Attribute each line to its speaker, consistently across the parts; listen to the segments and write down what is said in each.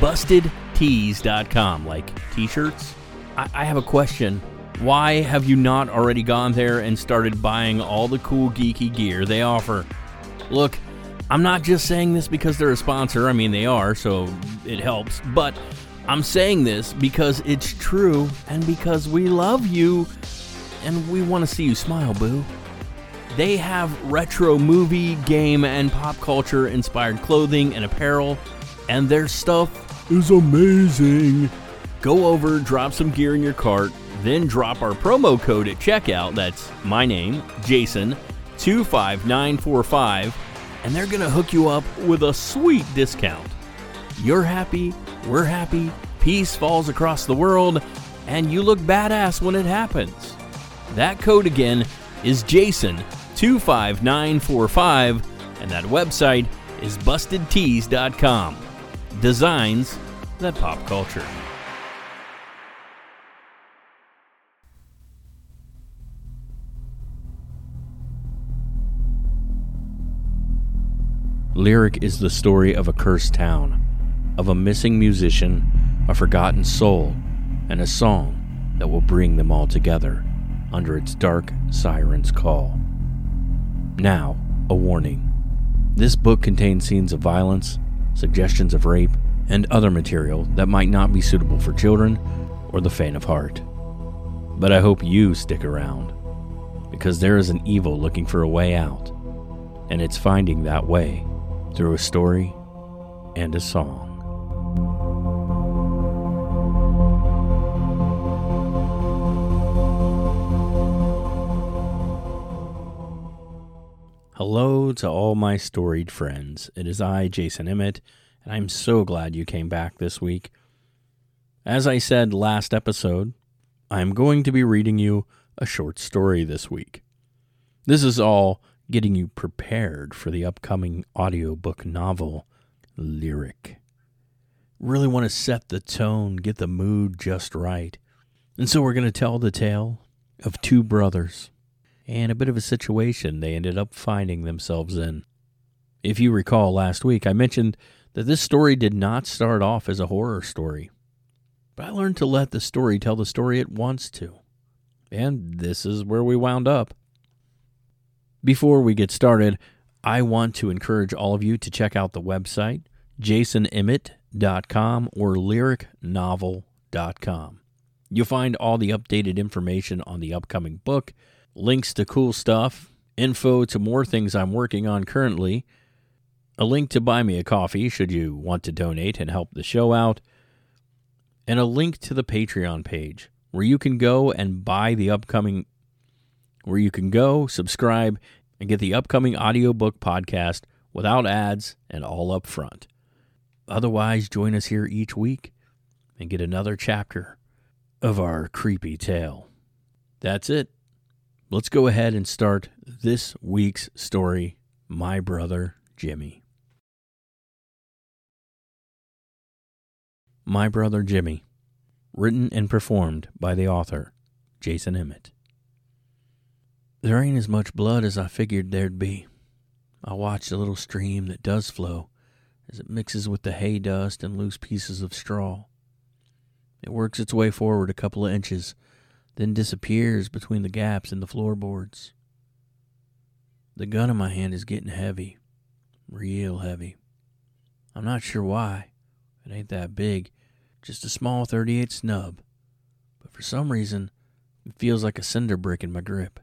Speaker 1: bustedtees.com, like t shirts. I-, I have a question. Why have you not already gone there and started buying all the cool geeky gear they offer? Look, I'm not just saying this because they're a sponsor. I mean, they are, so it helps. But I'm saying this because it's true and because we love you and we want to see you smile, boo. They have retro movie, game, and pop culture inspired clothing and apparel, and their stuff is amazing. Go over, drop some gear in your cart, then drop our promo code at checkout. That's my name, Jason25945, and they're going to hook you up with a sweet discount. You're happy, we're happy, peace falls across the world, and you look badass when it happens. That code again is Jason25945, and that website is bustedtees.com. Designs that pop culture. Lyric is the story of a cursed town, of a missing musician, a forgotten soul, and a song that will bring them all together under its dark siren's call. Now, a warning. This book contains scenes of violence, suggestions of rape, and other material that might not be suitable for children or the faint of heart. But I hope you stick around, because there is an evil looking for a way out, and it's finding that way through a story and a song. Hello to all my storied friends. It is I, Jason Emmett, and I'm so glad you came back this week. As I said last episode, I'm going to be reading you a short story this week. This is all getting you prepared for the upcoming audiobook novel, Lyric. Really want to set the tone, get the mood just right. And so we're going to tell the tale of two brothers and a bit of a situation they ended up finding themselves in. If you recall last week, I mentioned that this story did not start off as a horror story, but I learned to let the story tell the story it wants to. And this is where we wound up. Before we get started, I want to encourage all of you to check out the website, jasonemmett.com or lyricnovel.com. You'll find all the updated information on the upcoming book, links to cool stuff, info to more things I'm working on currently, a link to buy me a coffee should you want to donate and help the show out, and a link to the Patreon page where you can go and buy the upcoming where you can go, subscribe, and get the upcoming audiobook podcast without ads and all up front. Otherwise, join us here each week and get another chapter of our creepy tale. That's it. Let's go ahead and start this week's story My Brother Jimmy. My Brother Jimmy. Written and performed by the author, Jason Emmett. There ain't as much blood as I figured there'd be. I watch the little stream that does flow as it mixes with the hay dust and loose pieces of straw. It works its way forward a couple of inches, then disappears between the gaps in the floorboards. The gun in my hand is getting heavy, real heavy. I'm not sure why. It ain't that big, just a small 38 snub. But for some reason, it feels like a cinder brick in my grip.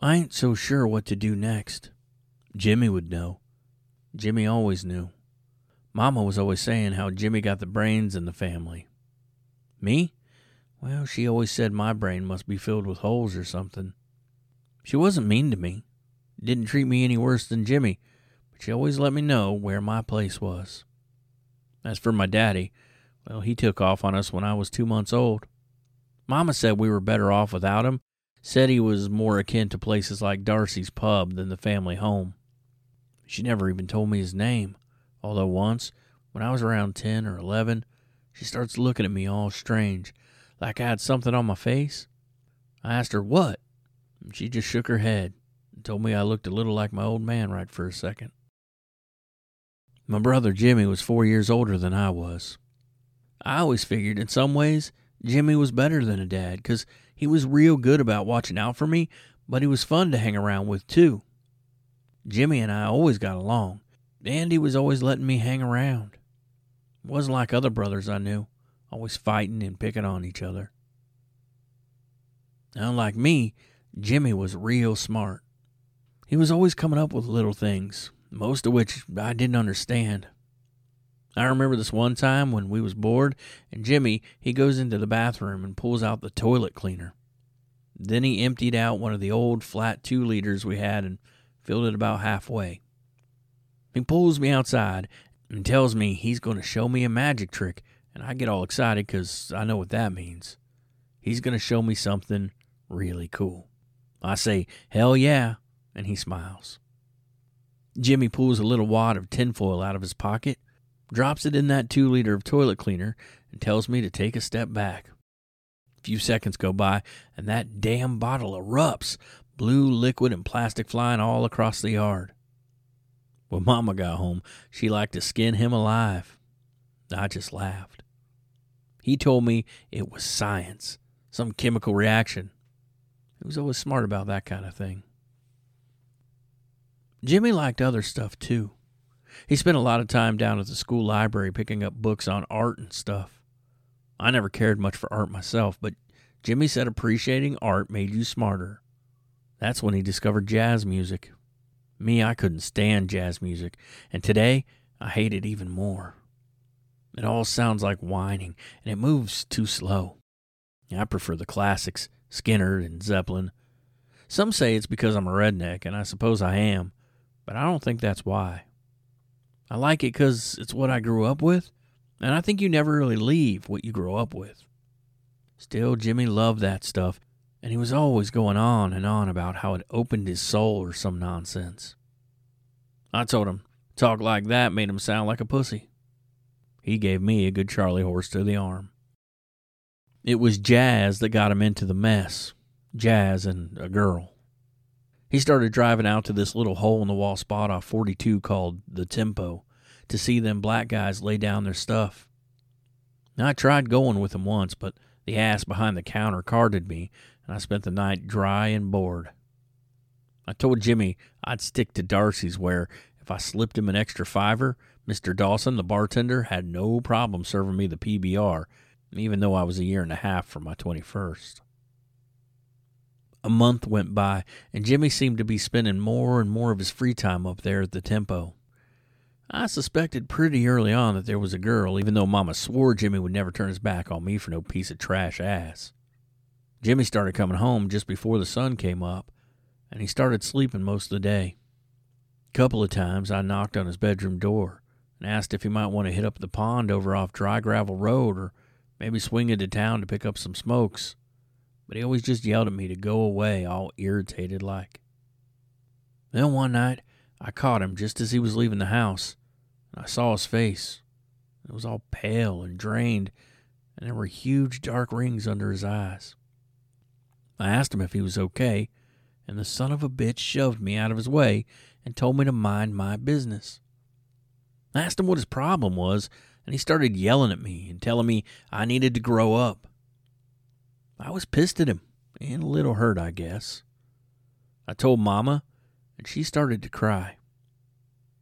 Speaker 1: I ain't so sure what to do next. Jimmy would know. Jimmy always knew. Mama was always saying how Jimmy got the brains in the family. Me? Well, she always said my brain must be filled with holes or something. She wasn't mean to me, didn't treat me any worse than Jimmy, but she always let me know where my place was. As for my daddy, well, he took off on us when I was two months old. Mama said we were better off without him said he was more akin to places like Darcy's pub than the family home. She never even told me his name, although once, when I was around 10 or 11, she starts looking at me all strange, like I had something on my face. I asked her what, and she just shook her head and told me I looked a little like my old man right for a second. My brother Jimmy was four years older than I was. I always figured in some ways Jimmy was better than a dad because he was real good about watching out for me, but he was fun to hang around with too. Jimmy and I always got along, and he was always letting me hang around. It wasn't like other brothers I knew, always fighting and picking on each other. Unlike me, Jimmy was real smart. He was always coming up with little things, most of which I didn't understand. I remember this one time when we was bored and Jimmy, he goes into the bathroom and pulls out the toilet cleaner. Then he emptied out one of the old flat 2 liters we had and filled it about halfway. He pulls me outside and tells me he's going to show me a magic trick, and I get all excited because I know what that means. He's going to show me something really cool. I say, Hell yeah, and he smiles. Jimmy pulls a little wad of tinfoil out of his pocket, drops it in that two liter of toilet cleaner, and tells me to take a step back. A few seconds go by, and that damn bottle erupts, blue liquid and plastic flying all across the yard. When Mama got home, she liked to skin him alive. I just laughed. He told me it was science, some chemical reaction. He was always smart about that kind of thing. Jimmy liked other stuff too. He spent a lot of time down at the school library picking up books on art and stuff. I never cared much for art myself, but Jimmy said appreciating art made you smarter. That's when he discovered jazz music. Me, I couldn't stand jazz music, and today I hate it even more. It all sounds like whining, and it moves too slow. I prefer the classics, Skynyrd and Zeppelin. Some say it's because I'm a redneck, and I suppose I am but I don't think that's why. I like it because it's what I grew up with, and I think you never really leave what you grow up with. Still, Jimmy loved that stuff, and he was always going on and on about how it opened his soul or some nonsense. I told him, talk like that made him sound like a pussy. He gave me a good Charlie horse to the arm. It was jazz that got him into the mess. Jazz and a girl. He started driving out to this little hole in the wall spot off 42 called the Tempo to see them black guys lay down their stuff. I tried going with him once, but the ass behind the counter carded me, and I spent the night dry and bored. I told Jimmy I'd stick to Darcy's, where if I slipped him an extra fiver, Mr. Dawson, the bartender, had no problem serving me the PBR, even though I was a year and a half from my 21st. A month went by, and Jimmy seemed to be spending more and more of his free time up there at the Tempo. I suspected pretty early on that there was a girl, even though Mama swore Jimmy would never turn his back on me for no piece of trash ass. Jimmy started coming home just before the sun came up, and he started sleeping most of the day. A couple of times I knocked on his bedroom door and asked if he might want to hit up the pond over off Dry Gravel Road or maybe swing into town to pick up some smokes but he always just yelled at me to go away, all irritated like. Then one night, I caught him just as he was leaving the house, and I saw his face. It was all pale and drained, and there were huge dark rings under his eyes. I asked him if he was okay, and the son of a bitch shoved me out of his way and told me to mind my business. I asked him what his problem was, and he started yelling at me and telling me I needed to grow up. I was pissed at him and a little hurt, I guess. I told Mama, and she started to cry.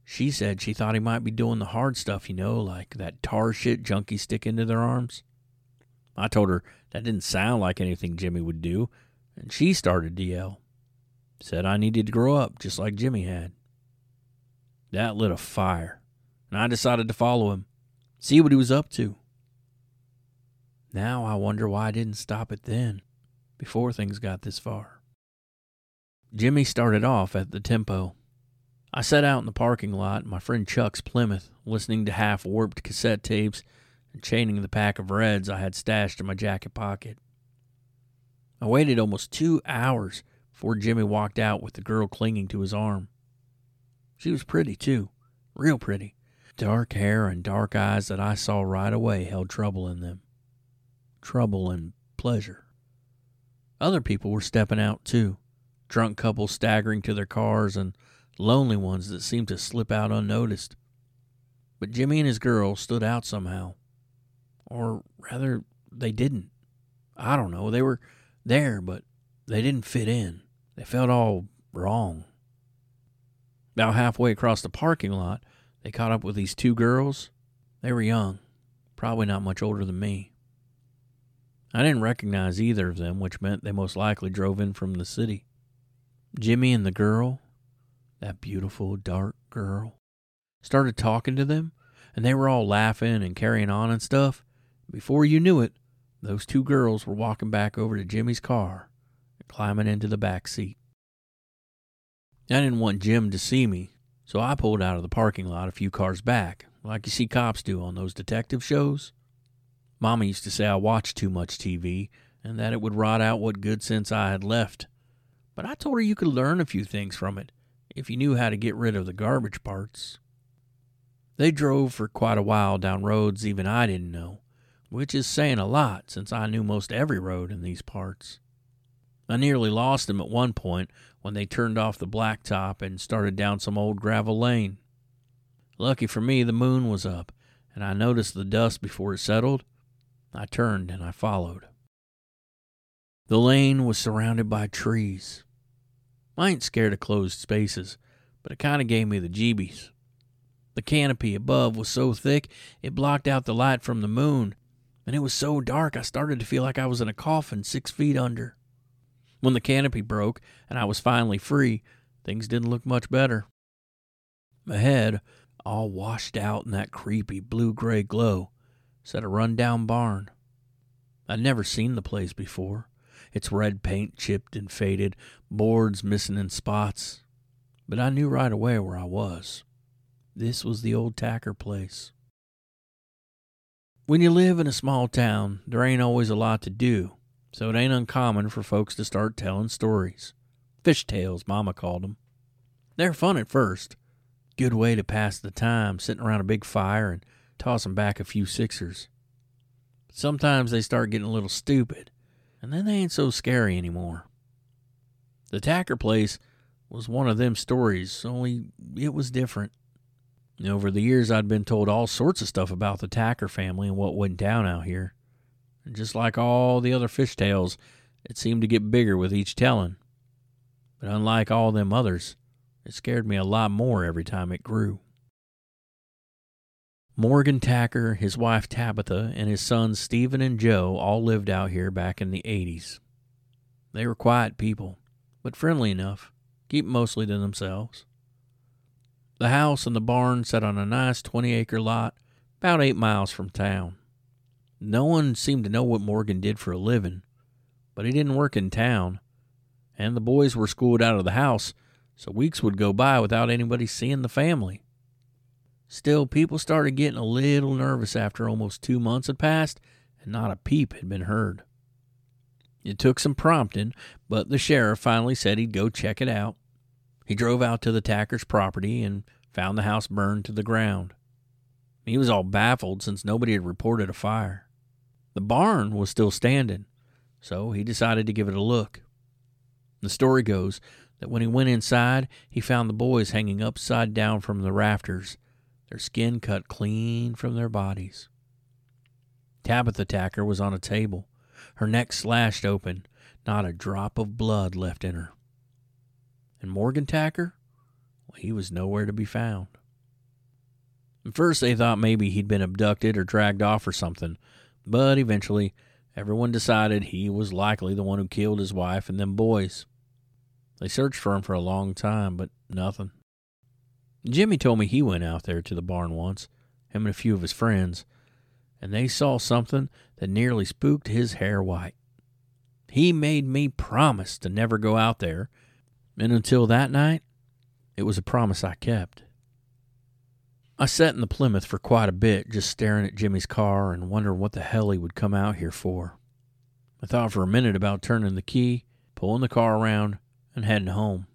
Speaker 1: She said she thought he might be doing the hard stuff, you know, like that tar shit junkies stick into their arms. I told her that didn't sound like anything Jimmy would do, and she started to yell. Said I needed to grow up just like Jimmy had. That lit a fire, and I decided to follow him, see what he was up to. Now I wonder why I didn't stop it then, before things got this far. Jimmy started off at the tempo. I sat out in the parking lot in my friend Chuck's Plymouth, listening to half warped cassette tapes and chaining the pack of Reds I had stashed in my jacket pocket. I waited almost two hours before Jimmy walked out with the girl clinging to his arm. She was pretty, too, real pretty. Dark hair and dark eyes that I saw right away held trouble in them trouble, and pleasure. Other people were stepping out too drunk couples staggering to their cars and lonely ones that seemed to slip out unnoticed. But Jimmy and his girl stood out somehow. Or rather, they didn't. I don't know. They were there, but they didn't fit in. They felt all wrong. About halfway across the parking lot, they caught up with these two girls. They were young, probably not much older than me. I didn't recognize either of them, which meant they most likely drove in from the city. Jimmy and the girl, that beautiful dark girl, started talking to them, and they were all laughing and carrying on and stuff. Before you knew it, those two girls were walking back over to Jimmy's car and climbing into the back seat. I didn't want Jim to see me, so I pulled out of the parking lot a few cars back, like you see cops do on those detective shows. Mama used to say I watched too much TV and that it would rot out what good sense I had left. But I told her you could learn a few things from it if you knew how to get rid of the garbage parts. They drove for quite a while down roads even I didn't know, which is saying a lot since I knew most every road in these parts. I nearly lost them at one point when they turned off the blacktop and started down some old gravel lane. Lucky for me, the moon was up, and I noticed the dust before it settled. I turned and I followed. The lane was surrounded by trees. I ain't scared of closed spaces, but it kind of gave me the jeebies. The canopy above was so thick it blocked out the light from the moon, and it was so dark I started to feel like I was in a coffin six feet under. When the canopy broke and I was finally free, things didn't look much better. Ahead, all washed out in that creepy blue gray glow, sat a run-down barn. I'd never seen the place before, its red paint chipped and faded, boards missing in spots. But I knew right away where I was. This was the old Tacker place. When you live in a small town, there ain't always a lot to do, so it ain't uncommon for folks to start telling stories. Fish tales, Mama called them. They're fun at first. Good way to pass the time, sitting around a big fire and tossing back a few sixers. Sometimes they start getting a little stupid, and then they ain't so scary anymore. The Tacker place was one of them stories, only it was different. Over the years, I'd been told all sorts of stuff about the Tacker family and what went down out here. And just like all the other fish tales, it seemed to get bigger with each telling. But unlike all them others, it scared me a lot more every time it grew. Morgan Tacker, his wife Tabitha, and his sons Stephen and Joe all lived out here back in the 80s. They were quiet people, but friendly enough, keep mostly to themselves. The house and the barn sat on a nice 20 acre lot about eight miles from town. No one seemed to know what Morgan did for a living, but he didn't work in town, and the boys were schooled out of the house, so weeks would go by without anybody seeing the family. Still, people started getting a little nervous after almost two months had passed and not a peep had been heard. It took some prompting, but the sheriff finally said he'd go check it out. He drove out to the Tacker's property and found the house burned to the ground. He was all baffled since nobody had reported a fire. The barn was still standing, so he decided to give it a look. The story goes that when he went inside, he found the boys hanging upside down from the rafters their skin cut clean from their bodies. Tabitha Tacker was on a table, her neck slashed open, not a drop of blood left in her. And Morgan Tacker, well, he was nowhere to be found. At first, they thought maybe he'd been abducted or dragged off or something, but eventually, everyone decided he was likely the one who killed his wife and them boys. They searched for him for a long time, but nothing. Jimmy told me he went out there to the barn once, him and a few of his friends, and they saw something that nearly spooked his hair white. He made me promise to never go out there, and until that night, it was a promise I kept. I sat in the Plymouth for quite a bit, just staring at Jimmy's car and wondering what the hell he would come out here for. I thought for a minute about turning the key, pulling the car around, and heading home.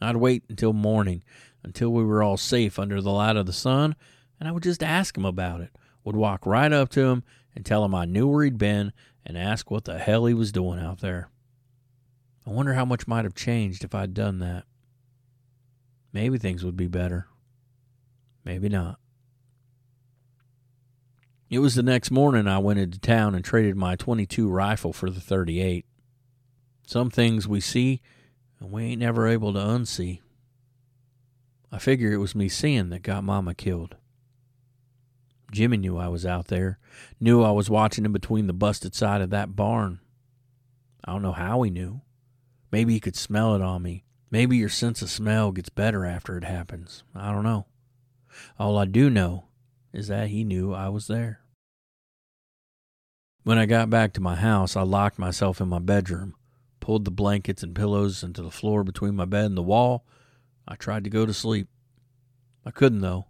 Speaker 1: I'd wait until morning until we were all safe under the light of the sun, and I would just ask him about it. Would walk right up to him and tell him I knew where he'd been and ask what the hell he was doing out there. I wonder how much might have changed if I'd done that. Maybe things would be better. Maybe not. It was the next morning I went into town and traded my 22 rifle for the 38. Some things we see and we ain't never able to unsee. I figure it was me seeing that got Mama killed. Jimmy knew I was out there, knew I was watching him between the busted side of that barn. I don't know how he knew. Maybe he could smell it on me. Maybe your sense of smell gets better after it happens. I don't know. All I do know is that he knew I was there. When I got back to my house, I locked myself in my bedroom, pulled the blankets and pillows into the floor between my bed and the wall. I tried to go to sleep. I couldn't, though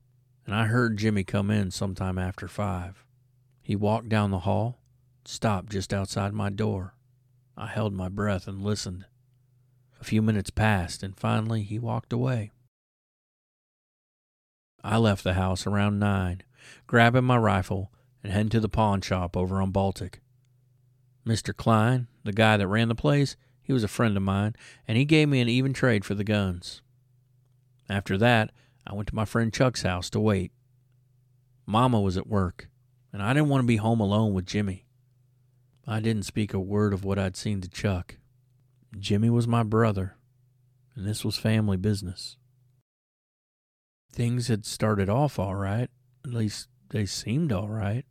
Speaker 1: and I heard Jimmy come in sometime after five. He walked down the hall, stopped just outside my door. I held my breath and listened. A few minutes passed, and finally he walked away. I left the house around nine, grabbing my rifle and heading to the pawn shop over on Baltic. Mr. Klein, the guy that ran the place, he was a friend of mine, and he gave me an even trade for the guns. After that, I went to my friend Chuck's house to wait. Mama was at work, and I didn't want to be home alone with Jimmy. I didn't speak a word of what I'd seen to Chuck. Jimmy was my brother, and this was family business. Things had started off all right, at least they seemed all right.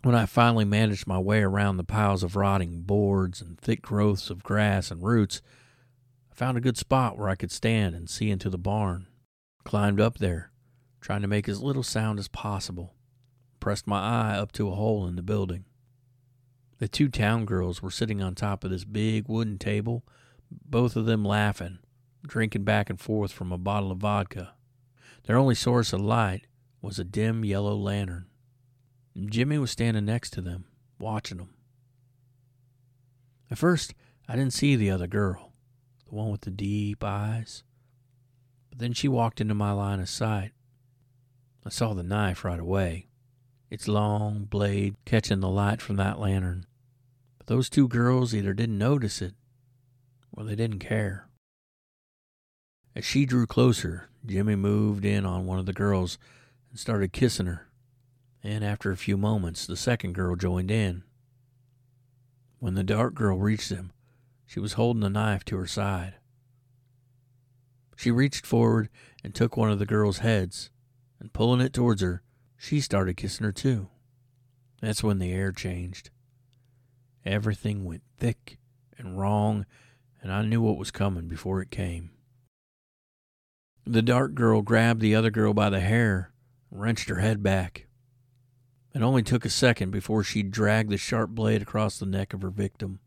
Speaker 1: When I finally managed my way around the piles of rotting boards and thick growths of grass and roots, I found a good spot where I could stand and see into the barn. Climbed up there, trying to make as little sound as possible. Pressed my eye up to a hole in the building. The two town girls were sitting on top of this big wooden table, both of them laughing, drinking back and forth from a bottle of vodka. Their only source of light was a dim yellow lantern. Jimmy was standing next to them, watching them. At first, I didn't see the other girl, the one with the deep eyes. But then she walked into my line of sight. I saw the knife right away, its long blade catching the light from that lantern. But those two girls either didn't notice it or they didn't care. As she drew closer, Jimmy moved in on one of the girls and started kissing her. And after a few moments, the second girl joined in. When the dark girl reached him, she was holding the knife to her side. She reached forward and took one of the girl's heads, and pulling it towards her, she started kissing her too. That's when the air changed. Everything went thick and wrong, and I knew what was coming before it came. The dark girl grabbed the other girl by the hair, wrenched her head back. It only took a second before she dragged the sharp blade across the neck of her victim.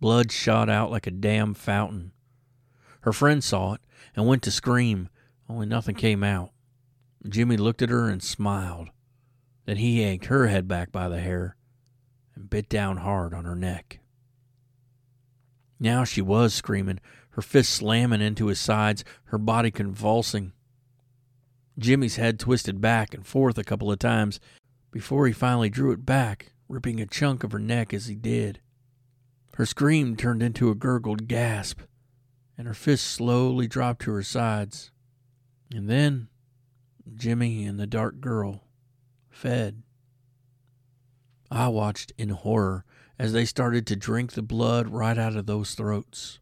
Speaker 1: Blood shot out like a damn fountain, her friend saw it and went to scream, only nothing came out. Jimmy looked at her and smiled. Then he yanked her head back by the hair and bit down hard on her neck. Now she was screaming, her fists slamming into his sides, her body convulsing. Jimmy's head twisted back and forth a couple of times before he finally drew it back, ripping a chunk of her neck as he did. Her scream turned into a gurgled gasp and her fists slowly dropped to her sides. And then Jimmy and the dark girl fed. I watched in horror as they started to drink the blood right out of those throats.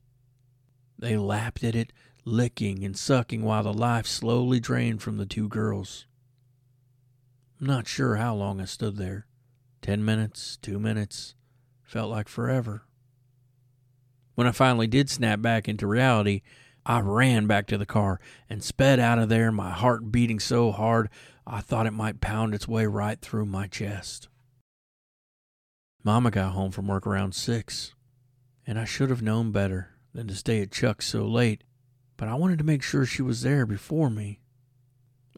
Speaker 1: They lapped at it, licking and sucking while the life slowly drained from the two girls. I'm not sure how long I stood there. Ten minutes, two minutes, felt like forever. When I finally did snap back into reality, I ran back to the car and sped out of there, my heart beating so hard I thought it might pound its way right through my chest. Mama got home from work around six, and I should have known better than to stay at Chuck's so late, but I wanted to make sure she was there before me.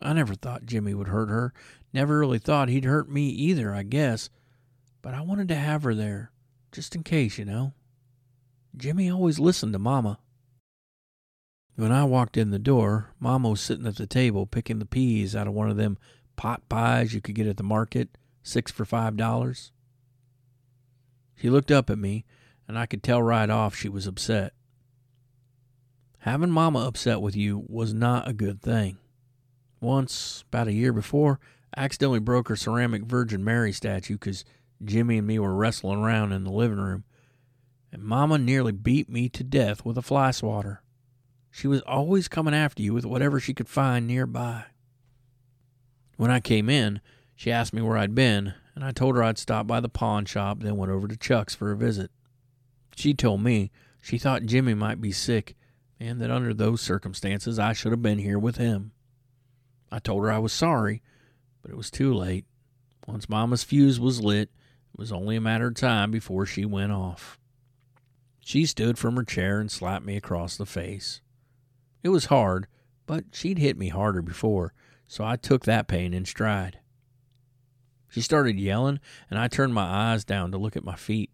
Speaker 1: I never thought Jimmy would hurt her, never really thought he'd hurt me either, I guess, but I wanted to have her there, just in case, you know. Jimmy always listened to Mama. When I walked in the door, Mama was sitting at the table picking the peas out of one of them pot pies you could get at the market, six for five dollars. She looked up at me, and I could tell right off she was upset. Having Mama upset with you was not a good thing. Once, about a year before, I accidentally broke her ceramic Virgin Mary statue because Jimmy and me were wrestling around in the living room, and Mama nearly beat me to death with a fly swatter. She was always coming after you with whatever she could find nearby. When I came in, she asked me where I'd been, and I told her I'd stopped by the pawn shop, then went over to Chuck's for a visit. She told me she thought Jimmy might be sick, and that under those circumstances I should have been here with him. I told her I was sorry, but it was too late. Once Mama's fuse was lit, it was only a matter of time before she went off. She stood from her chair and slapped me across the face. It was hard, but she'd hit me harder before, so I took that pain in stride. She started yelling, and I turned my eyes down to look at my feet.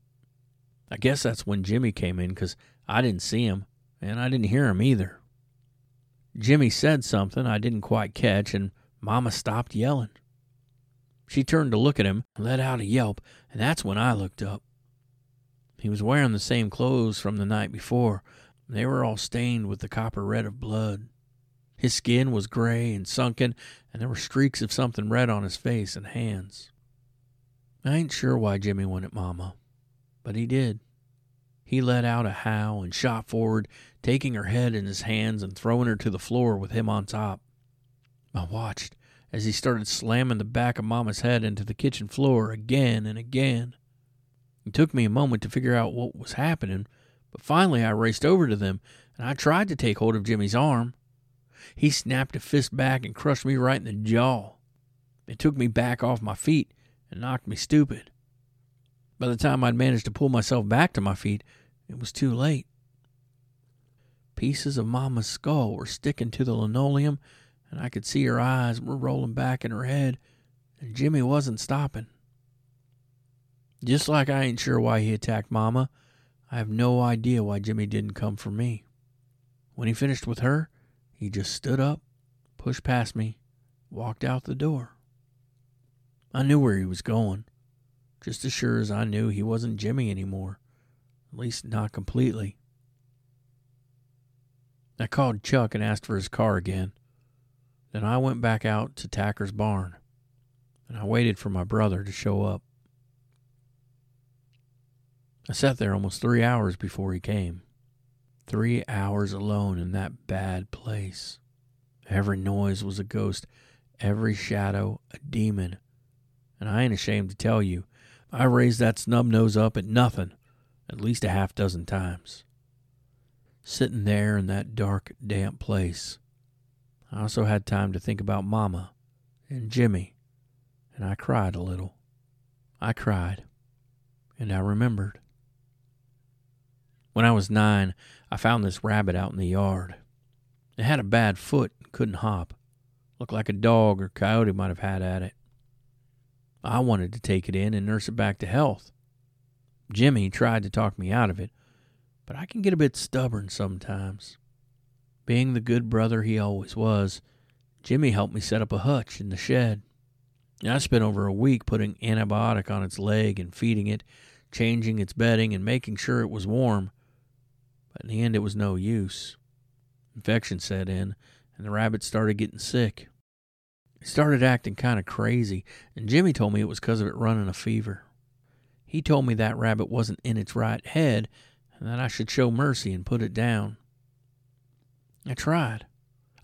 Speaker 1: I guess that's when Jimmy came in because I didn't see him, and I didn't hear him either. Jimmy said something I didn't quite catch, and Mama stopped yelling. She turned to look at him, and let out a yelp, and that's when I looked up. He was wearing the same clothes from the night before. They were all stained with the copper red of blood. His skin was gray and sunken, and there were streaks of something red on his face and hands. I ain't sure why Jimmy went at Mama, but he did. He let out a howl and shot forward, taking her head in his hands and throwing her to the floor with him on top. I watched as he started slamming the back of Mama's head into the kitchen floor again and again. It took me a moment to figure out what was happening, but finally I raced over to them and I tried to take hold of Jimmy's arm. He snapped a fist back and crushed me right in the jaw. It took me back off my feet and knocked me stupid. By the time I'd managed to pull myself back to my feet, it was too late. Pieces of Mama's skull were sticking to the linoleum, and I could see her eyes were rolling back in her head, and Jimmy wasn't stopping. Just like I ain't sure why he attacked Mama, I have no idea why Jimmy didn't come for me. When he finished with her, he just stood up, pushed past me, walked out the door. I knew where he was going, just as sure as I knew he wasn't Jimmy anymore, at least not completely. I called Chuck and asked for his car again. Then I went back out to Tacker's barn, and I waited for my brother to show up. I sat there almost three hours before he came. Three hours alone in that bad place. Every noise was a ghost, every shadow a demon. And I ain't ashamed to tell you, I raised that snub nose up at nothing at least a half dozen times. Sitting there in that dark, damp place, I also had time to think about Mama and Jimmy, and I cried a little. I cried, and I remembered. When I was nine, I found this rabbit out in the yard. It had a bad foot and couldn't hop. Looked like a dog or coyote might have had at it. I wanted to take it in and nurse it back to health. Jimmy tried to talk me out of it, but I can get a bit stubborn sometimes. Being the good brother he always was, Jimmy helped me set up a hutch in the shed. I spent over a week putting antibiotic on its leg and feeding it, changing its bedding, and making sure it was warm but in the end, it was no use. Infection set in, and the rabbit started getting sick. It started acting kind of crazy, and Jimmy told me it was because of it running a fever. He told me that rabbit wasn't in its right head and that I should show mercy and put it down. I tried.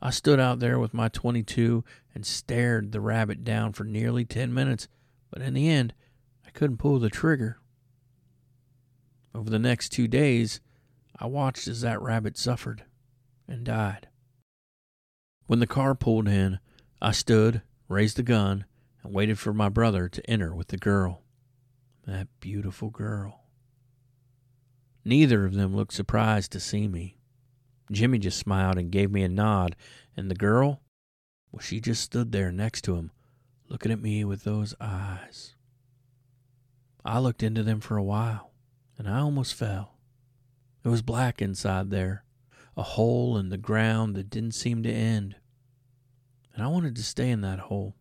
Speaker 1: I stood out there with my 22 and stared the rabbit down for nearly 10 minutes, but in the end, I couldn't pull the trigger. Over the next two days, I watched as that rabbit suffered and died. When the car pulled in, I stood, raised the gun, and waited for my brother to enter with the girl. That beautiful girl. Neither of them looked surprised to see me. Jimmy just smiled and gave me a nod, and the girl, well, she just stood there next to him, looking at me with those eyes. I looked into them for a while, and I almost fell. It was black inside there, a hole in the ground that didn't seem to end. And I wanted to stay in that hole,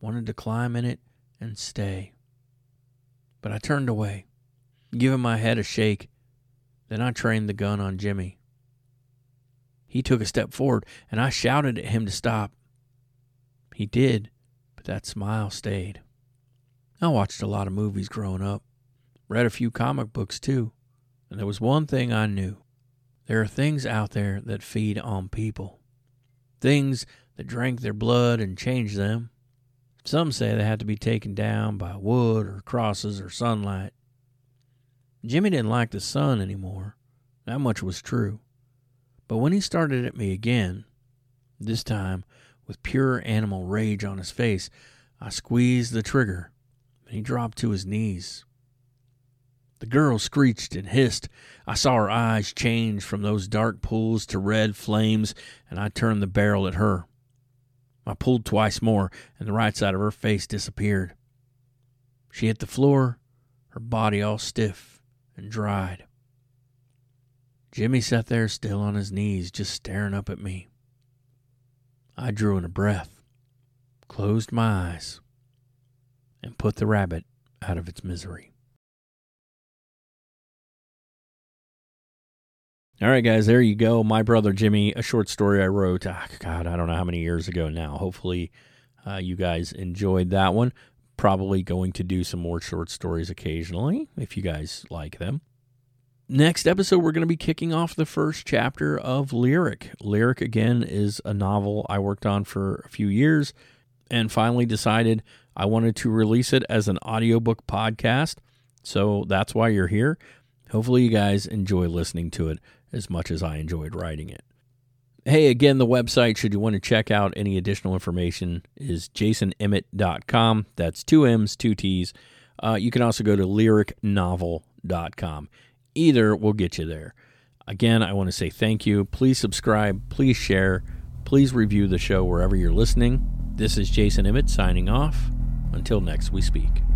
Speaker 1: wanted to climb in it and stay. But I turned away, giving my head a shake. Then I trained the gun on Jimmy. He took a step forward, and I shouted at him to stop. He did, but that smile stayed. I watched a lot of movies growing up, read a few comic books too, and there was one thing I knew. There are things out there that feed on people. Things that drank their blood and changed them. Some say they had to be taken down by wood or crosses or sunlight. Jimmy didn't like the sun anymore. That much was true. But when he started at me again, this time with pure animal rage on his face, I squeezed the trigger and he dropped to his knees. The girl screeched and hissed. I saw her eyes change from those dark pools to red flames, and I turned the barrel at her. I pulled twice more, and the right side of her face disappeared. She hit the floor, her body all stiff and dried. Jimmy sat there still on his knees, just staring up at me. I drew in a breath, closed my eyes, and put the rabbit out of its misery. All right, guys, there you go. My brother Jimmy, a short story I wrote, ah, God, I don't know how many years ago now. Hopefully, uh, you guys enjoyed that one. Probably going to do some more short stories occasionally if you guys like them. Next episode, we're going to be kicking off the first chapter of Lyric. Lyric, again, is a novel I worked on for a few years and finally decided I wanted to release it as an audiobook podcast. So that's why you're here. Hopefully, you guys enjoy listening to it as much as I enjoyed writing it. Hey, again, the website, should you want to check out any additional information, is jasonemmett.com. That's two M's, two T's. Uh, you can also go to lyricnovel.com. Either will get you there. Again, I want to say thank you. Please subscribe. Please share. Please review the show wherever you're listening. This is Jason Emmett signing off. Until next we speak.